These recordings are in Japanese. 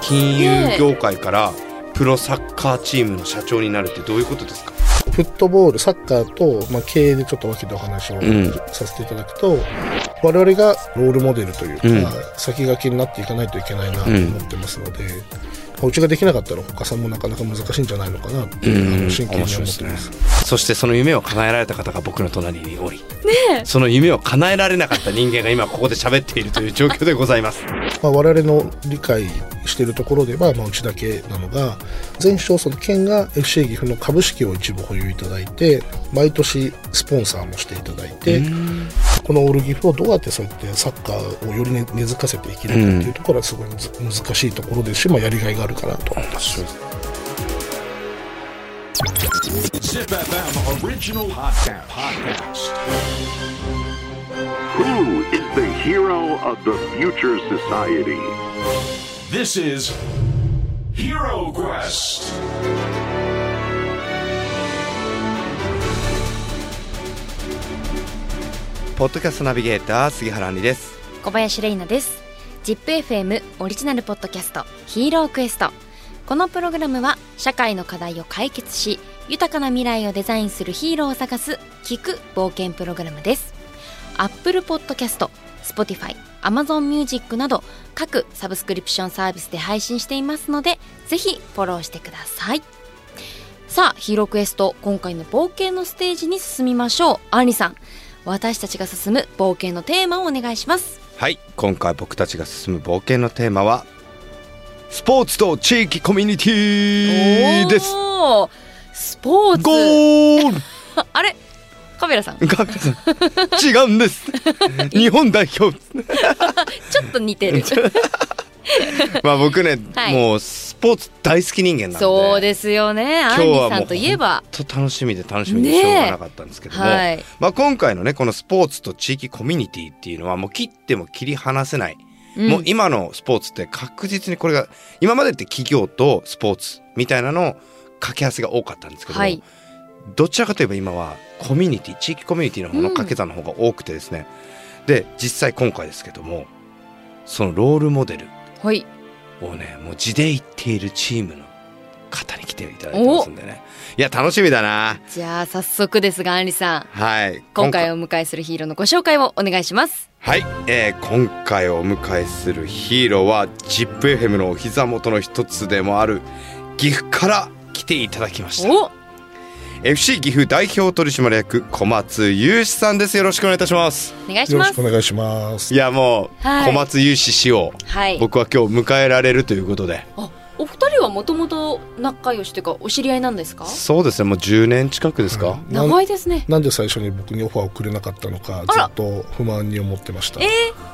金融業界からプロサッカーチームの社長になるってどういうことですか？フットボール、サッカーと、まあ、経営でちょっと分けてお話をん。させていただくと、我々がロールモデルというか、うん。先駆けになっていかないといけないなと思ってますので、うちができなかったら他さんもなかなか難しいんじゃないのかなって、うん。あの真剣に思ってます。そしてその夢を叶えられた方が僕の隣におり、その夢を叶えられなかった人間が今ここで喋っているという状況でございます。まあ、我々の理解しているところでは、まあ、うちだけなのが前勝その県が FC 岐阜の株式を一部保有いただいて毎年スポンサーもしていただいてこのオール岐阜をどうやってそうやってサッカーをより根付かせていけるかっていうところはすごいむず難しいところですし、まあ、やりがいがあるかなと思います。Who is the hero of the future society? This is Hero Quest. ポッドキャストナビゲーター杉原杏です。小林玲奈です。ZIPFM オリジナルポッドキャストヒーロークエスト。このプログラムは社会の課題を解決し豊かな未来をデザインするヒーローを探す聞く冒険プログラムです。Apple Podcast、Spotify、Amazon Music など各サブスクリプションサービスで配信していますのでぜひフォローしてください。さあヒーロークエスト今回の冒険のステージに進みましょう。アンリさん私たちが進む冒険のテーマをお願いします。はい今回僕たちが進む冒険のテーマはスポーツと地域コミュニティです。スポーツ。ゴール。あれ？カメラさん。ガクさん。違うんです。日本代表。ちょっと似てる まあ僕ね、はい。もうスポーツ大好き人間なんで。そうですよね。アンリさんといえば。本当楽しみで楽しみでしょうがなかったんですけども、はい。まあ、今回のねこのスポーツと地域コミュニティっていうのはもう切っても切り離せない、うん。もう今のスポーツって確実にこれが今までって企業とスポーツみたいなの掛け合わせが多かったんですけど、はい。どちらかといえば今はコミュニティ地域コミュニティの方の掛け算の方が多くてですね、で実際今回ですけどもそのロールモデルはい。をねもう地で言っているチームの方に来ていただいてますんでね。いや楽しみだな。じゃあ早速ですがアンリさん。はい。今回お迎えするヒーローのご紹介をお願いします。はい、えー今回お迎えするヒーローは ZIPFM のお膝元の一つでもある岐阜から来ていただきました。お FC 岐阜代表取締役小松雄志さんです。よろしくお願いいたします。お願いしよろますしくお願いします。い。やもう、はい。小松雄志氏をはい。僕は今日迎えられるということで。あお二人はもともと仲良しというかお知り合いなんですか？そうですねもう10年近くですか、なん。長いですね。なんで最初に僕にオファーをくれなかったのかずっと不満に思ってました。え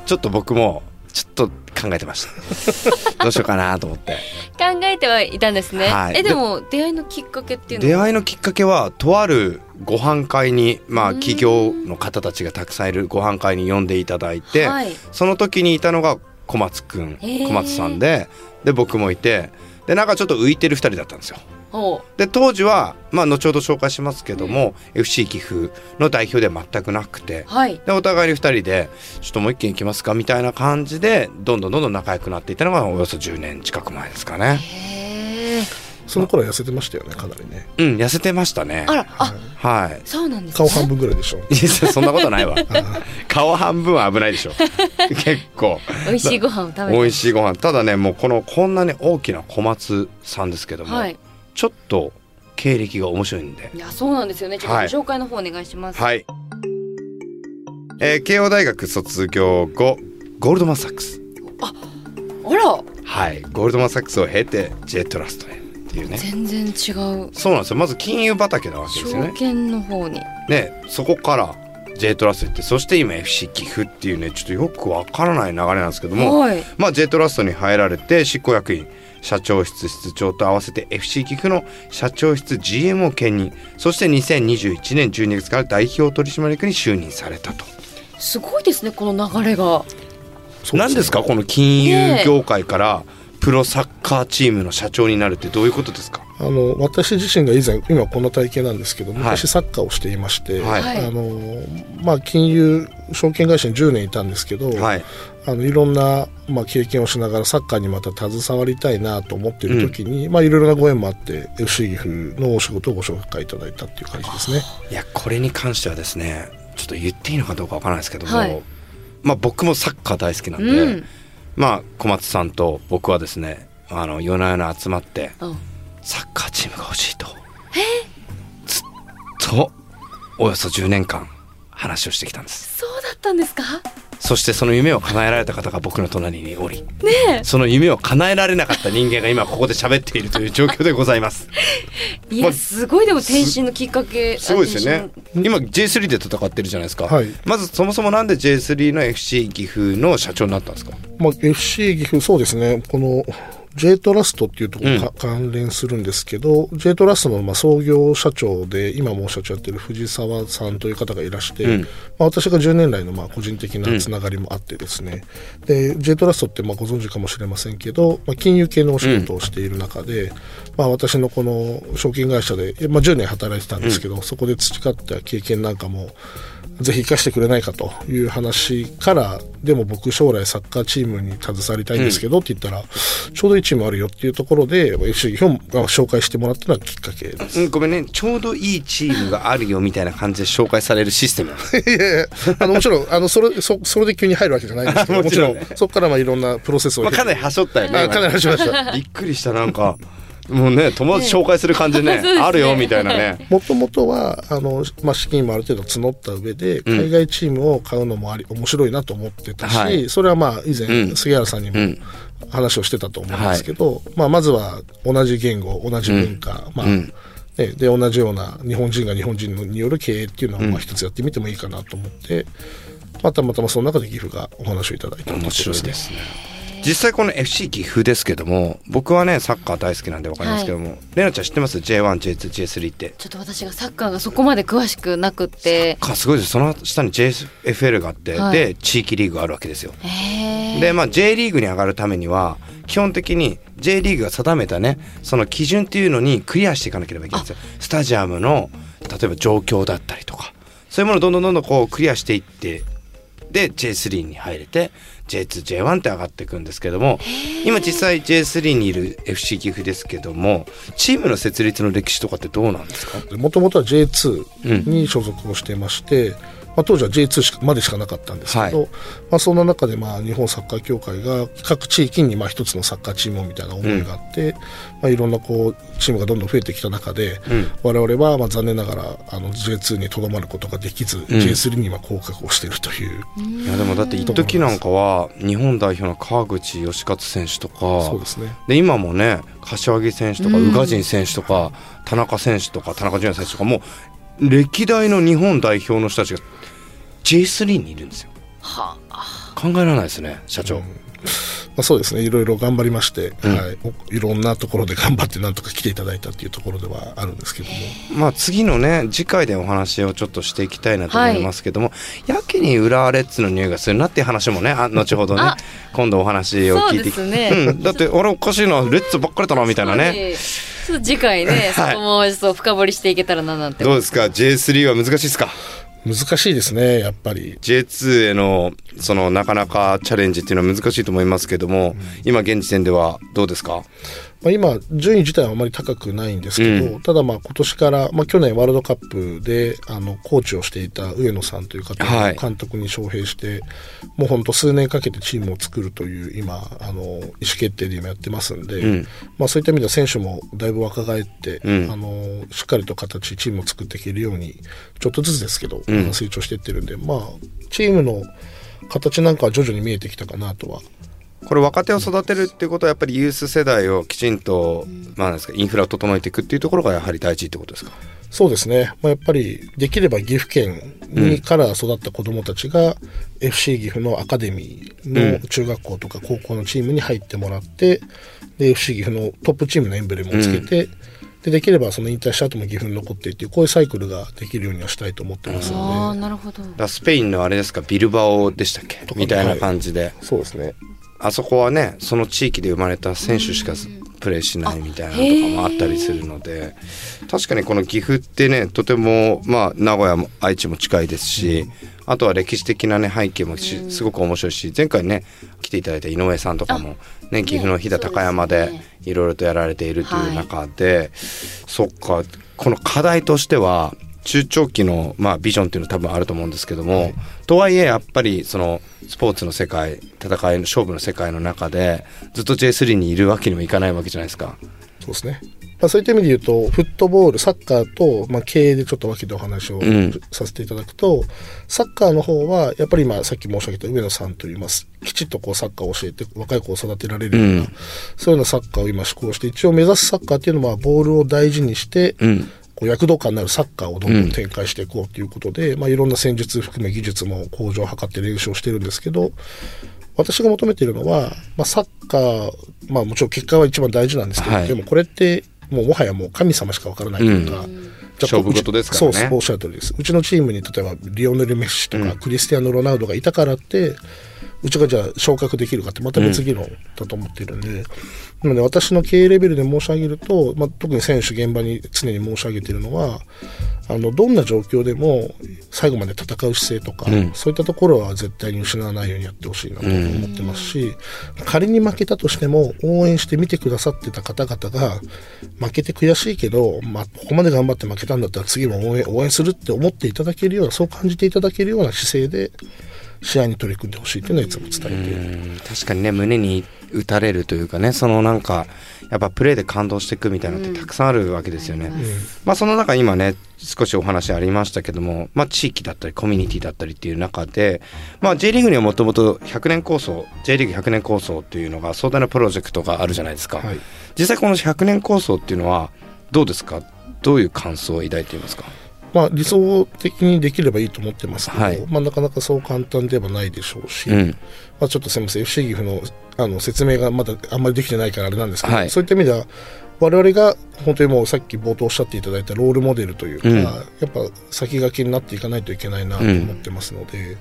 ちょっと僕もちょっと考えてました。どうしようかなと思って考えてはいたんですね、はい。えでも出会いのきっかけっていうのは？出会いのきっかけはとあるご飯会にまあ企業の方たちがたくさんいるご飯会に呼んでいただいて、はい。その時にいたのが小松くん小松さんでで僕もいてでなんかちょっと浮いてる2人だったんですよ。ほで当時はまあ後ほど紹介しますけども、FC 岐阜の代表では全くなくてうはいでお互いに2人でちょっともう一軒行きますかみたいな感じでどんどんどんどん仲良くなっていったのがおよそ10年近く前ですかね。へえその頃は痩せてましたよね、かなりね。うん痩せてましたね。あらあはい。そうなんですね顔半分ぐらいでしょ。いやそんなことないわ。顔半分は危ないでしょ。結構。美味しいご飯を食べ美味しいご飯ただねもうこのこんなに大きな小松さんですけども、はいちょっと経歴が面白いんで。いやそうなんですよね。ちょっと紹介の方お願いします、はい、えー慶応大学卒業後ゴールドマン・サックス。あら。はい。ゴールドマン・サックスを経て J トラストへっていうね。全然違う。そうなんですよ。まず金融畑なわけですよね。証券の方に。ねそこから J トラスト行ってそして今 FC 岐阜っていうねちょっとよくわからない流れなんですけども、はい。まあ、J トラストに入られて執行役員社長室室長と合わせて FC 岐阜の社長室 GM を兼任そして2021年12月から代表取締役に就任されたと。すごいですねこの流れが。そう何ですかこの金融業界からプロサッカーチームの社長になるってどういうことですか？あの私自身が以前今こんな体験なんですけどはい。昔サッカーをしていまして、はい。はい。あのまあ、金融証券会社に10年いたんですけど、はい。あのいろんな、まあ、経験をしながらサッカーにまた携わりたいなと思っている時に、まあ、いろいろなご縁もあって FC 岐阜のお仕事をご紹介いただいたっていう感じですね。いやこれに関してはですねちょっと言っていいのかどうかわからないですけども、はい。まあ僕もサッカー大好きなんで、うん。まあ小松さんと僕はですねあの夜な夜な集まってうんサッカーチームが欲しいと。ずっとおよそ10年間話をしてきたんです。そうだったんですか？そしてその夢を叶えられた方が僕の隣におりねその夢を叶えられなかった人間が今ここで喋っているという状況でございます。え いまあやすごいでも転身のきっかけ。すごいですよね。今 J3 で戦ってるじゃないですか、はい。まずそもそもなんで J3 の FC 岐阜の社長になったんですか？まあ、FC 岐阜そうですね。この J トラストっていうところが関連するんですけど、J トラストのまあ創業社長で今も社長やってる藤沢さんという方がいらして、うん。まあ、私が10年来のまあ個人的なつながりもあってですね、で J トラストってまあご存知かもしれませんけど、まあ、金融系のお仕事をしている中で、まあ、私のこの証券会社で、まあ、10年働いてたんですけど、そこで培った経験なんかもぜひ生かしてくれないかという話から、でも僕将来サッカーチームに携わりたいんですけどって言ったら、ちょうどいいチームあるよっていうところで、FC ヒョンが紹介してもらったのがきっかけです。うん、ごめんねちょうどいいチームがあるよみたいな感じで紹介されるシステム いやいやあのもちろん、あの、それ、そ、それで急に入るわけじゃないんですけど、もちろんもちろん、そこからまあいろんなプロセスを。まあかなりはしょったよねあかなりはしました。びっくりしたなんかもうね友達紹介する感じ でねね。あるよみたいなね。もともとは、あの、まあ、資金もある程度募った上で、海外チームを買うのもあり、面白いなと思ってたし、はい。それはまあ、以前、うん。杉原さんにもうん。話をしてたと思うんですけど、まあ、まずは同じ言語、同じ文化、まあ、うん。ね、で、同じような日本人が日本人による経営っていうのは、まあ、一つやってみてもいいかなと思って、まあたまたまその中で岐阜がお話をいただいた面白いですね実際この FC 岐阜ですけども僕はねサッカー大好きなんでわかりますけども、レナちゃん知ってます？J1J2J3 って。ちょっと私がサッカーがそこまで詳しくなくって。かすごいです。その下に JFL があって、はい。で地域リーグがあるわけですよ。でまあ J リーグに上がるためには基本的に J リーグが定めたねその基準っていうのにクリアしていかなければいけないんですよ。スタジアムの例えば状況だったりとか。そういうものをどんどんどんどんこうクリアしていってで J3 に入れて J2J1 って上がっていくんですけども今実際 J3 にいる FC 岐阜ですけどもチームの設立の歴史とかってどうなんですか？もともとは J2 に所属をしてまして、まあ、当時は J2 しかまでしかなかったんですけど、はい。まあ、そんな中でまあ日本サッカー協会が各地域にまあ一つのサッカーチームみたいな思いがあって、まあ、いろんなこうチームがどんどん増えてきた中で、我々はまあ残念ながらあの J2 にとどまることができず、J3 に今降格をしているという、いやでもだって一時なんかは日本代表の川口義勝選手とかそうですね。で今もね柏木選手とか宇賀神選手とか田中選手とか田中純也選手とかもう歴代の日本代表の人たちが J3 にいるんですよ。は考えられないですね社長、まあ、そうですね。いろいろ頑張りまして、うん。はい、おいろんなところで頑張ってなんとか来ていただいたっていうところではあるんですけども。まあ次のね次回でお話をちょっとしていきたいなと思いますけども、やけに浦和レッズの匂いがするなっていう話もねあ後ほどねあ。今度お話を聞いて。そうですね。うん、だってあれおかしいなレッズばっかりだなみたいなね。次回ね、はい。そこもちょっと深掘りしていけたらななんて。どうですか？J3 は難しいですか？難しいですねやっぱり。J2 へのそのなかなかチャレンジっていうのは難しいと思いますけども、今現時点ではどうですか？まあ、今、順位自体はあまり高くないんですけど、うただまあ今年から、まあ、去年ワールドカップであのコーチをしていた上野さんという方はい。を監督に招聘して、もう本当数年かけてチームを作るという今あの意思決定で今やってますんで、うん。まあ、そういった意味では選手もだいぶ若返って、うん。あのしっかりと形チームを作っていけるようにちょっとずつですけど、うん。成長していってるんで、まあ、チームの形なんかは徐々に見えてきたかなとはこれ若手を育てるっていうことはやっぱりユース世代をきちんと、まあですかインフラを整えていくっていうところがやはり大事ってことですか？そうですね、まあ、やっぱりできれば岐阜県にから育った子どもたちが FC 岐阜のアカデミーの中学校とか高校のチームに入ってもらってで FC 岐阜のトップチームのエンブレムをつけて、でできればその引退した後も岐阜に残ってっていうこういうサイクルができるようにはしたいと思ってますああので、なるほど。スペインのあれですかビルバオでしたっけ？みたいな感じで、そうですねあそこはねその地域で生まれた選手しかプレーしないみたいなのとかもあったりするので確かにこの岐阜ってねとてもまあ名古屋も愛知も近いですし、あとは歴史的なね背景もしすごく面白いし前回ね来ていただいた井上さんとかもね岐阜の飛騨高山でいろいろとやられているという中で、そっかこの課題としては中長期の、まあ、ビジョンっていうの多分あると思うんですけども、とはいえやっぱりそのスポーツの世界戦いの勝負の世界の中でずっと J3 にいるわけにもいかないわけじゃないですか。そうですね。まあ、そういった意味で言うと、フットボール、サッカーと、まあ、経営でちょっと分けてお話をん。させていただくと、サッカーの方は、やっぱり今、さっき申し上げた上野さんといいます、きちっとこうサッカーを教えて、若い子を育てられるような、うん。そういうようなサッカーを今施行して、一応目指すサッカーっていうのは、ボールを大事にして、うんこう躍動感のあるサッカーをどんどん展開していこうということで、まあ、いろんな戦術含め技術も向上を図って練習をしてるんですけど、私が求めているのは、まあ、サッカー、まあもちろん結果は一番大事なんですけど、はい。でもこれって、もうもはやもう神様しかわからないというか、じゃあ勝負事ですからね。そうそう、おっしゃる通りです。うちのチームに例えばリオネル・メッシとか、クリスティアーノ・ロナウドがいたからって、うちがじゃあ昇格できるかってまた別議論だと思っているんで、なので私の経営レベルで申し上げると、まあ、特に選手現場に常に申し上げているのは、あの、どんな状況でも最後まで戦う姿勢とか、そういったところは絶対に失わないようにやってほしいなと思ってますし、仮に負けたとしても応援して見てくださってた方々が、負けて悔しいけど、まあ、ここまで頑張って負けたんだったら次も応援、応援するって思っていただけるような、そう感じていただけるような姿勢で、試合に取り組んでほしいというのはいつも伝えている。うん確かにね胸に打たれるというかねそのなんかやっぱプレーで感動していくみたいなのってたくさんあるわけですよね。まあその中今ね少しお話ありましたけども、まあ、地域だったりコミュニティだったりっていう中で、まあ、J リーグにはもともと100年構想 J リーグ100年構想っていうのが壮大なプロジェクトがあるじゃないですか、はい。実際この100年構想っていうのはどうですか？どういう感想を抱いていますか？まあ、理想的にできればいいと思ってますけど、はい。まあ、なかなかそう簡単ではないでしょうし、うん。まあ、ちょっとすみません FC 岐阜のあの説明がまだあんまりできてないからあれなんですけど、はい。そういった意味では我々が本当にもうさっき冒頭おっしゃっていただいたロールモデルというか、うん。やっぱ先駆けになっていかないといけないなと思ってますので、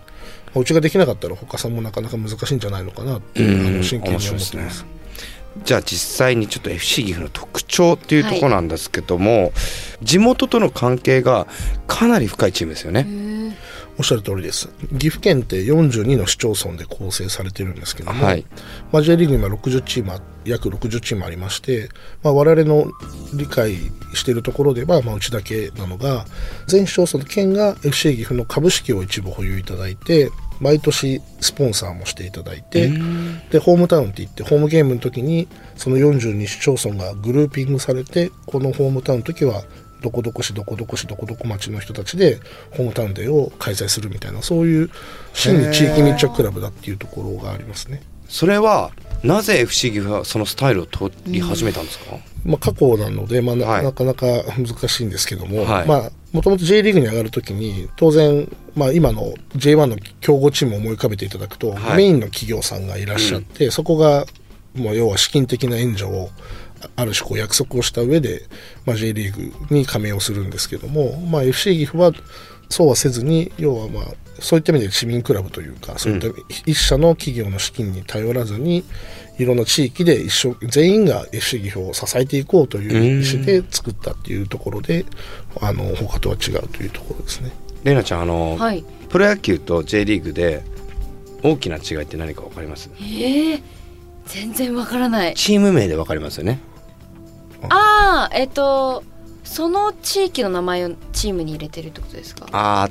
まあうちができなかったら他さんもなかなか難しいんじゃないのかなって、うんあの真剣に思って面ます。じゃあ実際にちょっと FC 岐阜の特徴っていうところなんですけども、地元との関係がかなり深いチームですよね。おっしゃる通りです。岐阜県って42の市町村で構成されてるんですけども、はいまあ、J リーグ今60チームあ、約60チームありまして、まあ、我々の理解しているところでは、まあ、うちだけなのが、全市町村の県が FC 岐阜の株式を一部保有いただいて、毎年スポンサーもしていただいて、で、ホームタウンって言って、ホームゲームの時に、その42市町村がグルーピングされて、このホームタウンの時は、どこどこ市どこどこ市どこどこ町の人たちでホームタウンデーを開催するみたいなそういう真に地域密着クラブだっていうところがありますね。それはなぜ FC 岐阜はそのスタイルを取り始めたんですか、まあ、過去なので、まあなはい。なかなか難しいんですけども、はい。まあ、もともと J リーグに上がるときに、当然、まあ、今の J1 の強豪チームを思い浮かべていただくと、はい。メインの企業さんがいらっしゃって、そこが、もう要は資金的な援助を、ある種こう約束をした上で、まあ、J リーグに加盟をするんですけども、まあ、FC 岐阜はそうはせずに、要はまあ、そういった意味で市民クラブというか、そういった一社の企業の資金に頼らずに、いろんな地域で一緒、全員が FC 岐阜を支えていこうという意思で作ったっていうところで、あの、他とは違うというところですね。レイナちゃんあの、はい。プロ野球と J リーグで大きな違いって何か分かります？ええ全然わからない。チーム名で分かりますよね。ああえっとその地域の名前をチームに入れてるってことですか？あ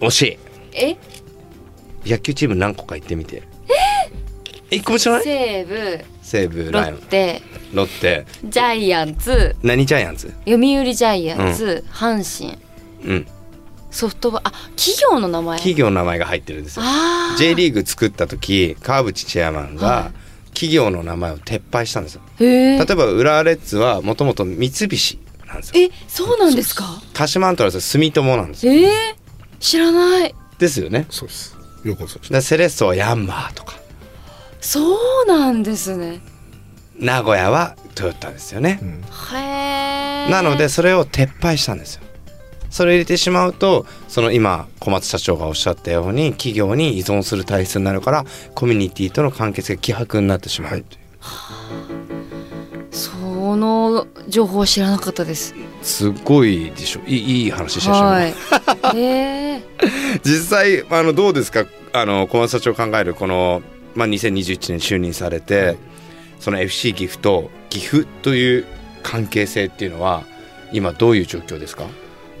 ー惜しえ？い野球チーム何個か言ってみて。え一個も知らない？西武。西武ロライオン。ッテロッテ。ジャイアンツ。何ジャイアンツ？読売ジャイアンツ、阪神。うんソフトバあ企業の名前？企業の名前が入ってるんですよ。あー。J リーグ作った時川淵チェアマンはが企業の名前を撤廃したんですよ。へえ例えば浦和レッズはもともと三菱なんですよ。えそうなんですか？鹿島アントラーズは住友なんですよ。えー、知らない。ですよね。そうです。よくご存知。でセレッソはヤンマーとか。そうなんですね。名古屋はトヨタですよね、へえなのでそれを撤廃したんですよそれを入れてしまうとその今小松社長がおっしゃったように企業に依存する体質になるからコミュニティとの関係性が希薄になってしまう。という、その情報知らなかったです。すごいでしょ。いいいい話でしたでしょはい。へえ 実際あのどうですか？あの小松社長考えるこの、まあ、2021年就任されて、その FC 岐阜と岐阜という関係性っていうのは今どういう状況ですか、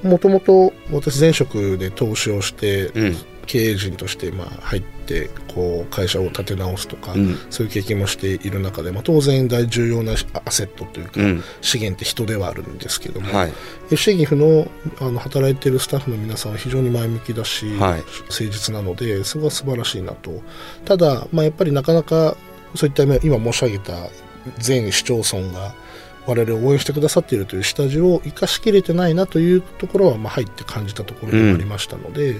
もともと私前職で投資をして、うん。経営陣としてまあ入ってこう会社を立て直すとか、うん。そういう経験もしている中で、まあ、当然大重要なアセットというか、うん。資源って人ではあるんですけども、はい。FC 岐阜のあの働いているスタッフの皆さんは非常に前向きだし、はい。誠実なのでそれは素晴らしいなと。ただ、まあ、やっぱりなかなかそういった今申し上げた全市町村が我々を応援してくださっているという下地を生かしきれてないなというところは、まあ、入って感じたところでもありましたので、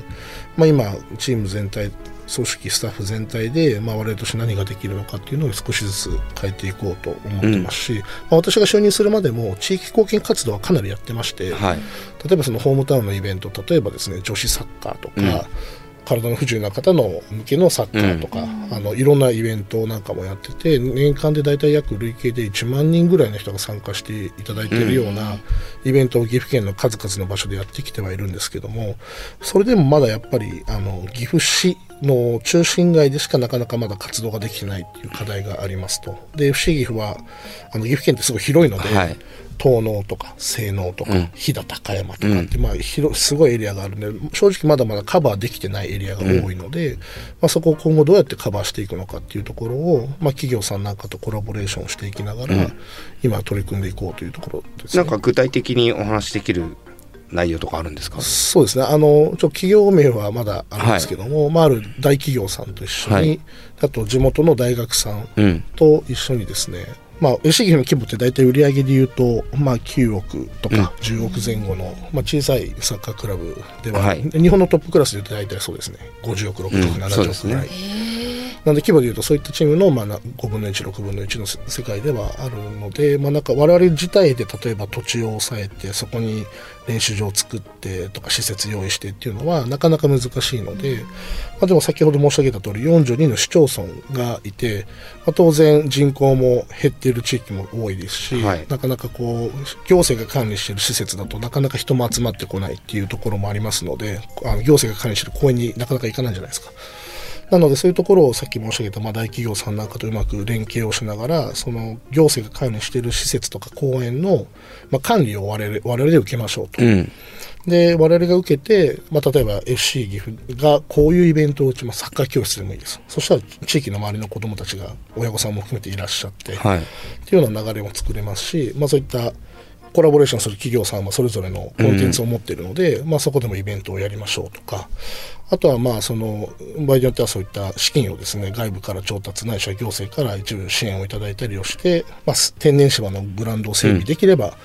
まあ、今チーム全体組織スタッフ全体で、まあ、我々として何ができるのかっていうのを少しずつ変えていこうと思ってますし、まあ、私が就任するまでも地域貢献活動はかなりやってまして、はい。例えばそのホームタウンのイベント例えばですね女子サッカーとか、うん体の不自由な方の向けのサッカーとか、あのいろんなイベントなんかもやってて年間で大体約累計で1万人ぐらいの人が参加していただいているようなイベントを岐阜県の数々の場所でやってきてはいるんですけどもそれでもまだやっぱりあの岐阜市の中心街でしかなかなかまだ活動ができてないっていう課題がありますと。で FC 岐阜はあの岐阜県ってすごい広いので、はい東能とか西能とか、うん。飛騨高山とかって、まあ、広すごいエリアがあるんで正直まだまだカバーできてないエリアが多いので、まあ、そこを今後どうやってカバーしていくのかっていうところを、まあ、企業さんなんかとコラボレーションしていきながら、今取り組んでいこうというところですね。なんか具体的にお話しできる内容とかあるんですか？そうですね。あのちょ企業名はまだあるんですけども、まあ、ある大企業さんと一緒に、はい。あと地元の大学さんうん。と一緒にですね、まあ、吉木の規模って大体売上でいうと、まあ、9億とか10億前後の、まあ、小さいサッカークラブでは、はい。日本のトップクラスでいうと大体そうですね。50億6億、うん7そうですね。億ぐらい、なんで規模でいうとそういったチームの、まあ、な5分の16分の1のせ世界ではあるので、まあ、なんか我々自体で例えば土地を抑えてそこに練習場を作ってとか施設用意してっていうのはなかなか難しいので、まあ、でも先ほど申し上げた通り42の市町村がいて、まあ、当然人口も減っている地域も多いですし、はいなかなかこう行政が管理している施設だとなかなか人も集まってこないっていうところもありますのであの行政が管理している公園になかなか行かないじゃないですか。なのでそういうところをさっき申し上げたまあ大企業さんなんかとうまく連携をしながらその行政が管理している施設とか公園の、まあ、管理を我々我々で受けましょうと。うん。で我々が受けて、まあ、例えば FC 岐阜がこういうイベントを打ちますサッカー教室でもいいです。そしたら地域の周りの子どもたちが親御さんも含めていらっしゃって、はい。っていうような流れも作れますし、まあ、そういったコラボレーションする企業さんはそれぞれのコンテンツを持っているので、まあ、そこでもイベントをやりましょうとかあとはまあその場合によってはそういった資金をですね外部から調達ないしは行政から一部支援をいただいたりをして、まあ、天然芝のグラウンドを整備できれば、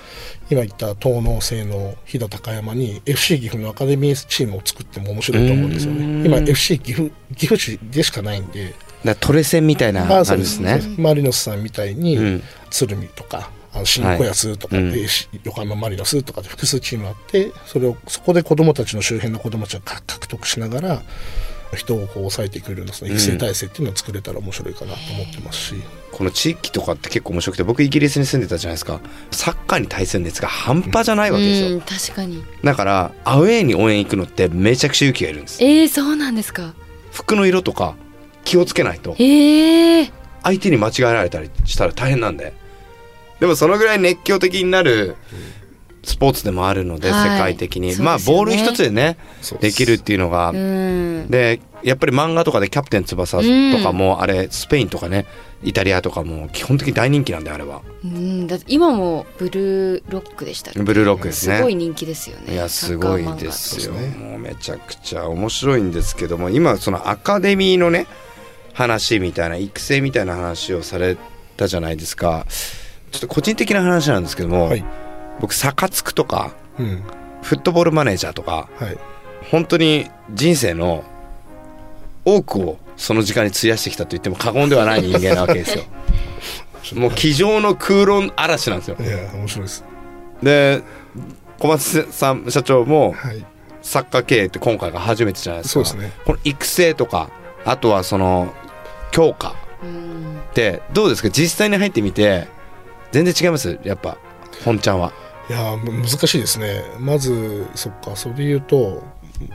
今言った東能西能飛騨高山に FC 岐阜のアカデミーチームを作っても面白いと思うんですよね。今 FC 岐阜岐阜市でしかないんで。トレセンみたいなあ感じですすね。マリノスさんみたいに、うん。鶴見とかあの新小安とか、はい。うん。でし横浜マリノスとかで複数チームあってそれをそこで子どもたちの周辺の子どもたちがか獲得しながら人をこう抑えてくれるようなその育成体制っていうのを作れたら面白いかなと思ってますし、この地域とかって結構面白くて僕イギリスに住んでたじゃないですか。サッカーに対する熱が半端じゃないわけですよ、うん確かに。だからアウェーに応援行くのってめちゃくちゃ勇気がいるんです。えー、そうなんですか。服の色とか気をつけないと。えー、相手に間違えられたりしたら大変なんででもそのぐらい熱狂的になるスポーツでもあるので、はい。世界的に、ね。まあボール一つでねできるっていうのが、うん。でやっぱり漫画とかで「キャプテン翼」とかも、あれスペインとかねイタリアとかも基本的に大人気なんであれは。うん。だって今もブルーロックでしたっけ？ブルーロックですね。すごい人気ですよね。いやすごいですよ。サッカー漫画もうめちゃくちゃ面白いんですけども今そのアカデミーのね話みたいな育成みたいな話をされたじゃないですかちょっと個人的な話なんですけども、はい。僕サカツクとかうん。フットボールマネージャーとかはい。本当に人生の多くをその時間に費やしてきたと言っても過言ではない人間なわけですよ。もう机上の空論嵐なんですよ。いや面白いです。で小松さん社長もはい。サッカー経営って今回が初めてじゃないですか。そうですね。この育成とかあとはその強化うんってどうですか？実際に入ってみて全然違いますやっぱ。本ちゃんは。いや難しいですね。まずそっかそれで言うと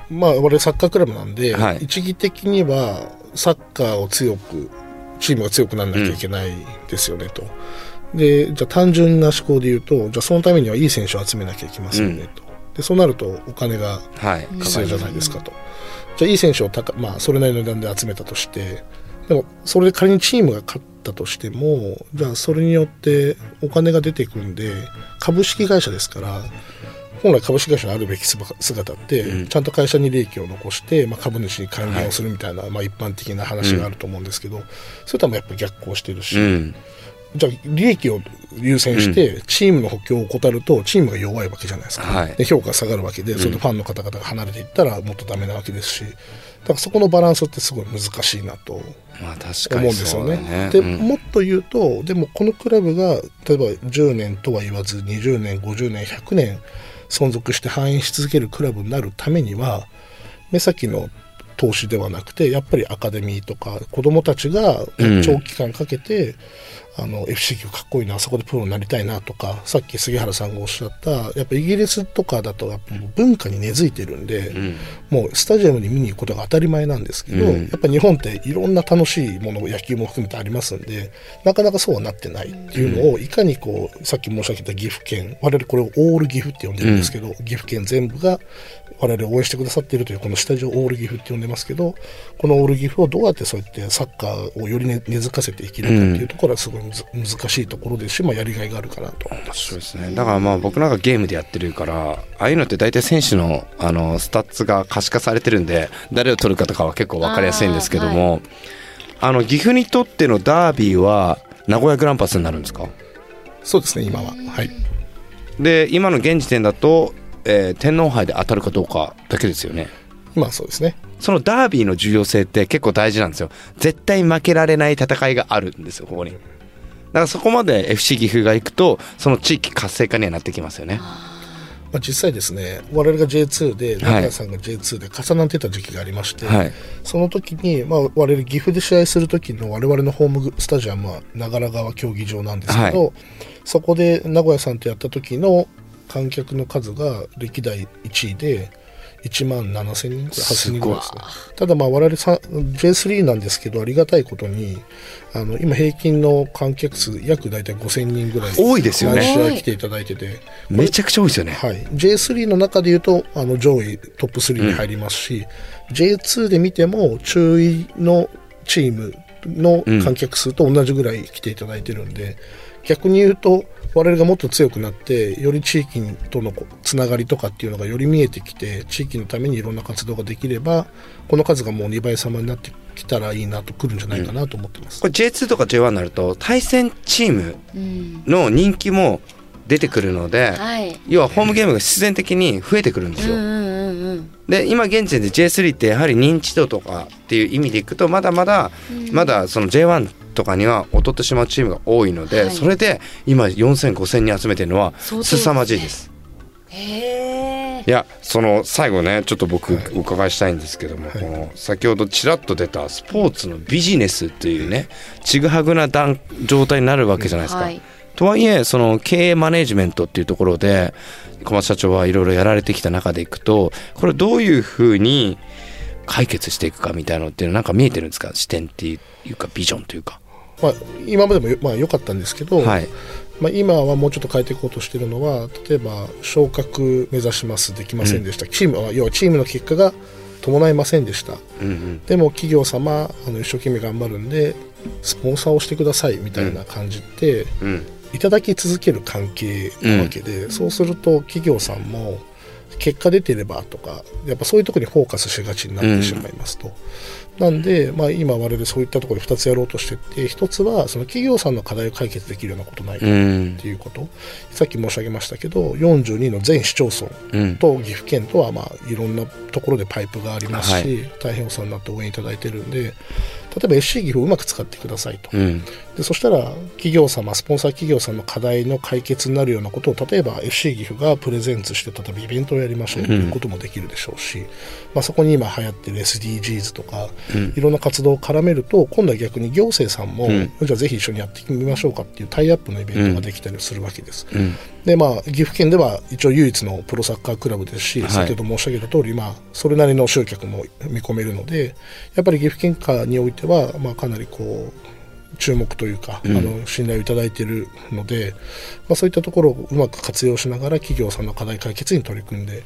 まあ我々サッカークラブなんで、はい。一義的にはサッカーを強くチームが強くならなきゃいけないですよね、と。でじゃあ単純な思考で言うとじゃあそのためにはいい選手を集めなきゃいけませんね、と。でそうなるとお金がはい。必要じゃないですかと。じゃあいい選手を高、まあ、それなりの値段で集めたとしてでもそれで仮にチームが勝ったとしてもじゃあそれによってお金が出てくんで株式会社ですから本来株式会社のあるべき姿って、ちゃんと会社に利益を残して、まあ、株主に還元をするみたいな、まあ、一般的な話があると思うんですけど、それとはやっぱ逆行してるし、うんじゃあ利益を優先してチームの補強を怠るとチームが弱いわけじゃないですか、はい。で評価が下がるわけでそれでファンの方々が離れていったらもっとダメなわけですしだからそこのバランスってすごい難しいなと思かにうんですよね。ね。で、うん。もっと言うとでもこのクラブが例えば10年とは言わず20年50年100年存続して繁栄し続けるクラブになるためには目先の投資ではなくてやっぱりアカデミーとか子どもたちがうん。長期間かけて、あの FC 級かっこいいなあそこでプロになりたいなとかさっき杉原さんがおっしゃったやっぱイギリスとかだとやっぱ文化に根付いてるんで、うん。もうスタジアムに見に行くことが当たり前なんですけど、うん。やっぱ日本っていろんな楽しいもの野球も含めてありますんでなかなかそうはなってないっていうのをいかにこうさっき申し上げた岐阜県我々これをオール岐阜って呼んでるんですけど、岐阜県全部が我々を応援してくださっているというこのスタジオオール岐阜って呼んでますけどこのオール岐阜をどうやってそうやってサッカーをより根根付かせていけるかっていうところはすごい難しいところですし、まあ、やりがいがあるかなと。そうですね。だからまあ僕なんかゲームでやってるからああいうのって大体選手のあのスタッツが可視化されてるんで誰を取るかとかは結構分かりやすいんですけどもあ、の岐阜にとってのダービーは名古屋グランパスになるんですか？そうですね今は、はい。で今の現時点だと、えー天皇杯で当たるかどうかだけですよね。今はそうですね。そのダービーの重要性って結構大事なんですよ。絶対負けられない戦いがあるんですよここに。だからそこまで FC 岐阜が行くとその地域活性化にはなってきますよね。まあ、実際ですね我々が J2 ではい。中谷さんが J2 で重なってた時期がありまして、はい。その時に、まあ、我々岐阜で試合する時の我々のホームスタジアムは長良川競技場なんですけど、はそこで名古屋さんとやった時の観客の数が歴代1位で1万7000人くらい8000人ぐらいですね。ただまあ我々さ J3 なんですけどありがたいことにあの今平均の観客数約大体5000人ぐらい多いですよね。毎試合来ていただいてて。めちゃくちゃ多いですよね。はい、J3 の中でいうとあの上位トップ3に入りますし、J2 で見ても中位のチームの観客数と同じぐらい来ていただいてるんで、逆に言うと我々がもっと強くなってより地域とのこうつながりとかっていうのがより見えてきて地域のためにいろんな活動ができればこの数がもう2倍様になってきたらいいなと来るんじゃないかなと思ってます。これ J2 とか J1 になると対戦チームうん。の人気も出てくるので、はい。要はホームゲームが必然的に増えてくるんですよ、うんうんうんうん。で今現時点で J3 ってやはり認知度とかっていう意味でいくとまだまだ、まだその J1 とかには劣ってしまうチームが多いので、はい。それで今4000、5000人集めてるのは凄まじいです。へえいやその最後ねちょっと僕お伺いしたいんですけども、この先ほどちらっと出たスポーツのビジネスっていうねちぐはぐな段状態になるわけじゃないですか。はい。とはいえその経営マネジメントっていうところで小松社長はいろいろやられてきた中でいくとこれどういうふうに解決していくかみたいなのっていうのなんか見えてるんですか？視点っていうかビジョンというか。まあ、今までもよまあ良かったんですけど、はい。まあ、今はもうちょっと変えていこうとしているのは例えば昇格目指しますできませんでした、チームは要はチームの結果が伴いませんでした。うんうん。でも企業様あの一生懸命頑張るんでスポンサーをしてくださいみたいな感じって、うん。いただき続ける関係なわけで、そうすると企業さんも結果出てればとかやっぱそういうところにフォーカスしがちになってしまいますと。なんで、まあ、今我々そういったところで2つやろうとしてて1つはその企業さんの課題を解決できるようなことないかうん。っていうこと、さっき申し上げましたけど42の全市町村うん。と岐阜県とはまあいろんなところでパイプがありますし、はい。大変お世話になって応援いただいてるんで例えば FC 岐阜をうまく使ってくださいと、うん。でそしたら企業様スポンサー企業さんの課題の解決になるようなことを例えば FC 岐阜がプレゼンツして例えばイベントをやりましょうということもできるでしょうし、まあ、そこに今流行ってる SDGs とか、いろんな活動を絡めると今度は逆に行政さんも、じゃあぜひ一緒にやってみましょうかっていうタイアップのイベントができたりするわけです。でまあ、岐阜県では一応唯一のプロサッカークラブですし、はい。先ほど申し上げた通り、まあ、それなりの集客も見込めるのでやっぱり岐阜県下においては、まあ、かなりこう注目というか、あの信頼をいただいているので、まあ、そういったところをうまく活用しながら企業さんの課題解決に取り組んで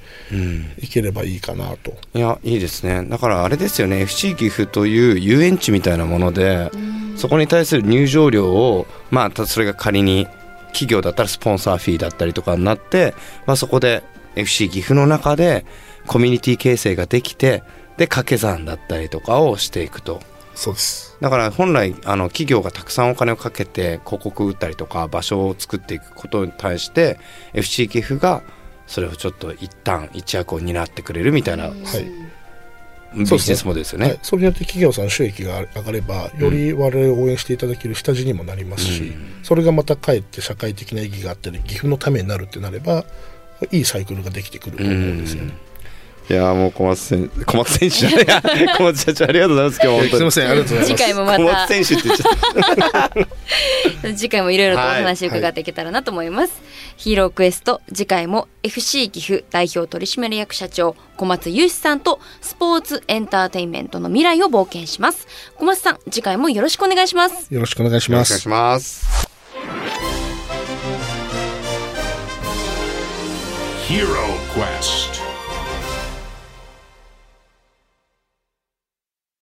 いければいいかなと。いやいいですね。だからあれですよね。FC 岐阜という遊園地みたいなものでそこに対する入場料をまあたそれが仮に企業だったらスポンサーフィーだったりとかになって、まあ、そこで FC 岐阜の中でコミュニティ形成ができてで掛け算だったりとかをしていくとそうです。だから本来あの企業がたくさんお金をかけて広告を打ったりとか場所を作っていくことに対して FC 岐阜がそれをちょっと一旦一役を担ってくれるみたいなはい。ビジネスモデルですよね。はい、それによって企業さんの収益が上がればより我々を応援していただける下地にもなりますし、それがまたかえって社会的な意義があったり岐阜のためになるってなればいいサイクルができてくると思うんですよね。いやもう小松選手 小松選手じゃない 小松社長ありがとうございます今日本当にすみませんありがとうございます。次回もま小た松選手って言っちゃった 次回もいろいろとお話伺っていけたらなと思います、ヒーロークエスト次回も FC 岐阜代表取締役社長小松雄志さんとスポーツエンターテインメントの未来を冒険します小松さん次回もよろしくお願いしますよろしくお願いしますよろしくお願いし。ます。Hero Quest.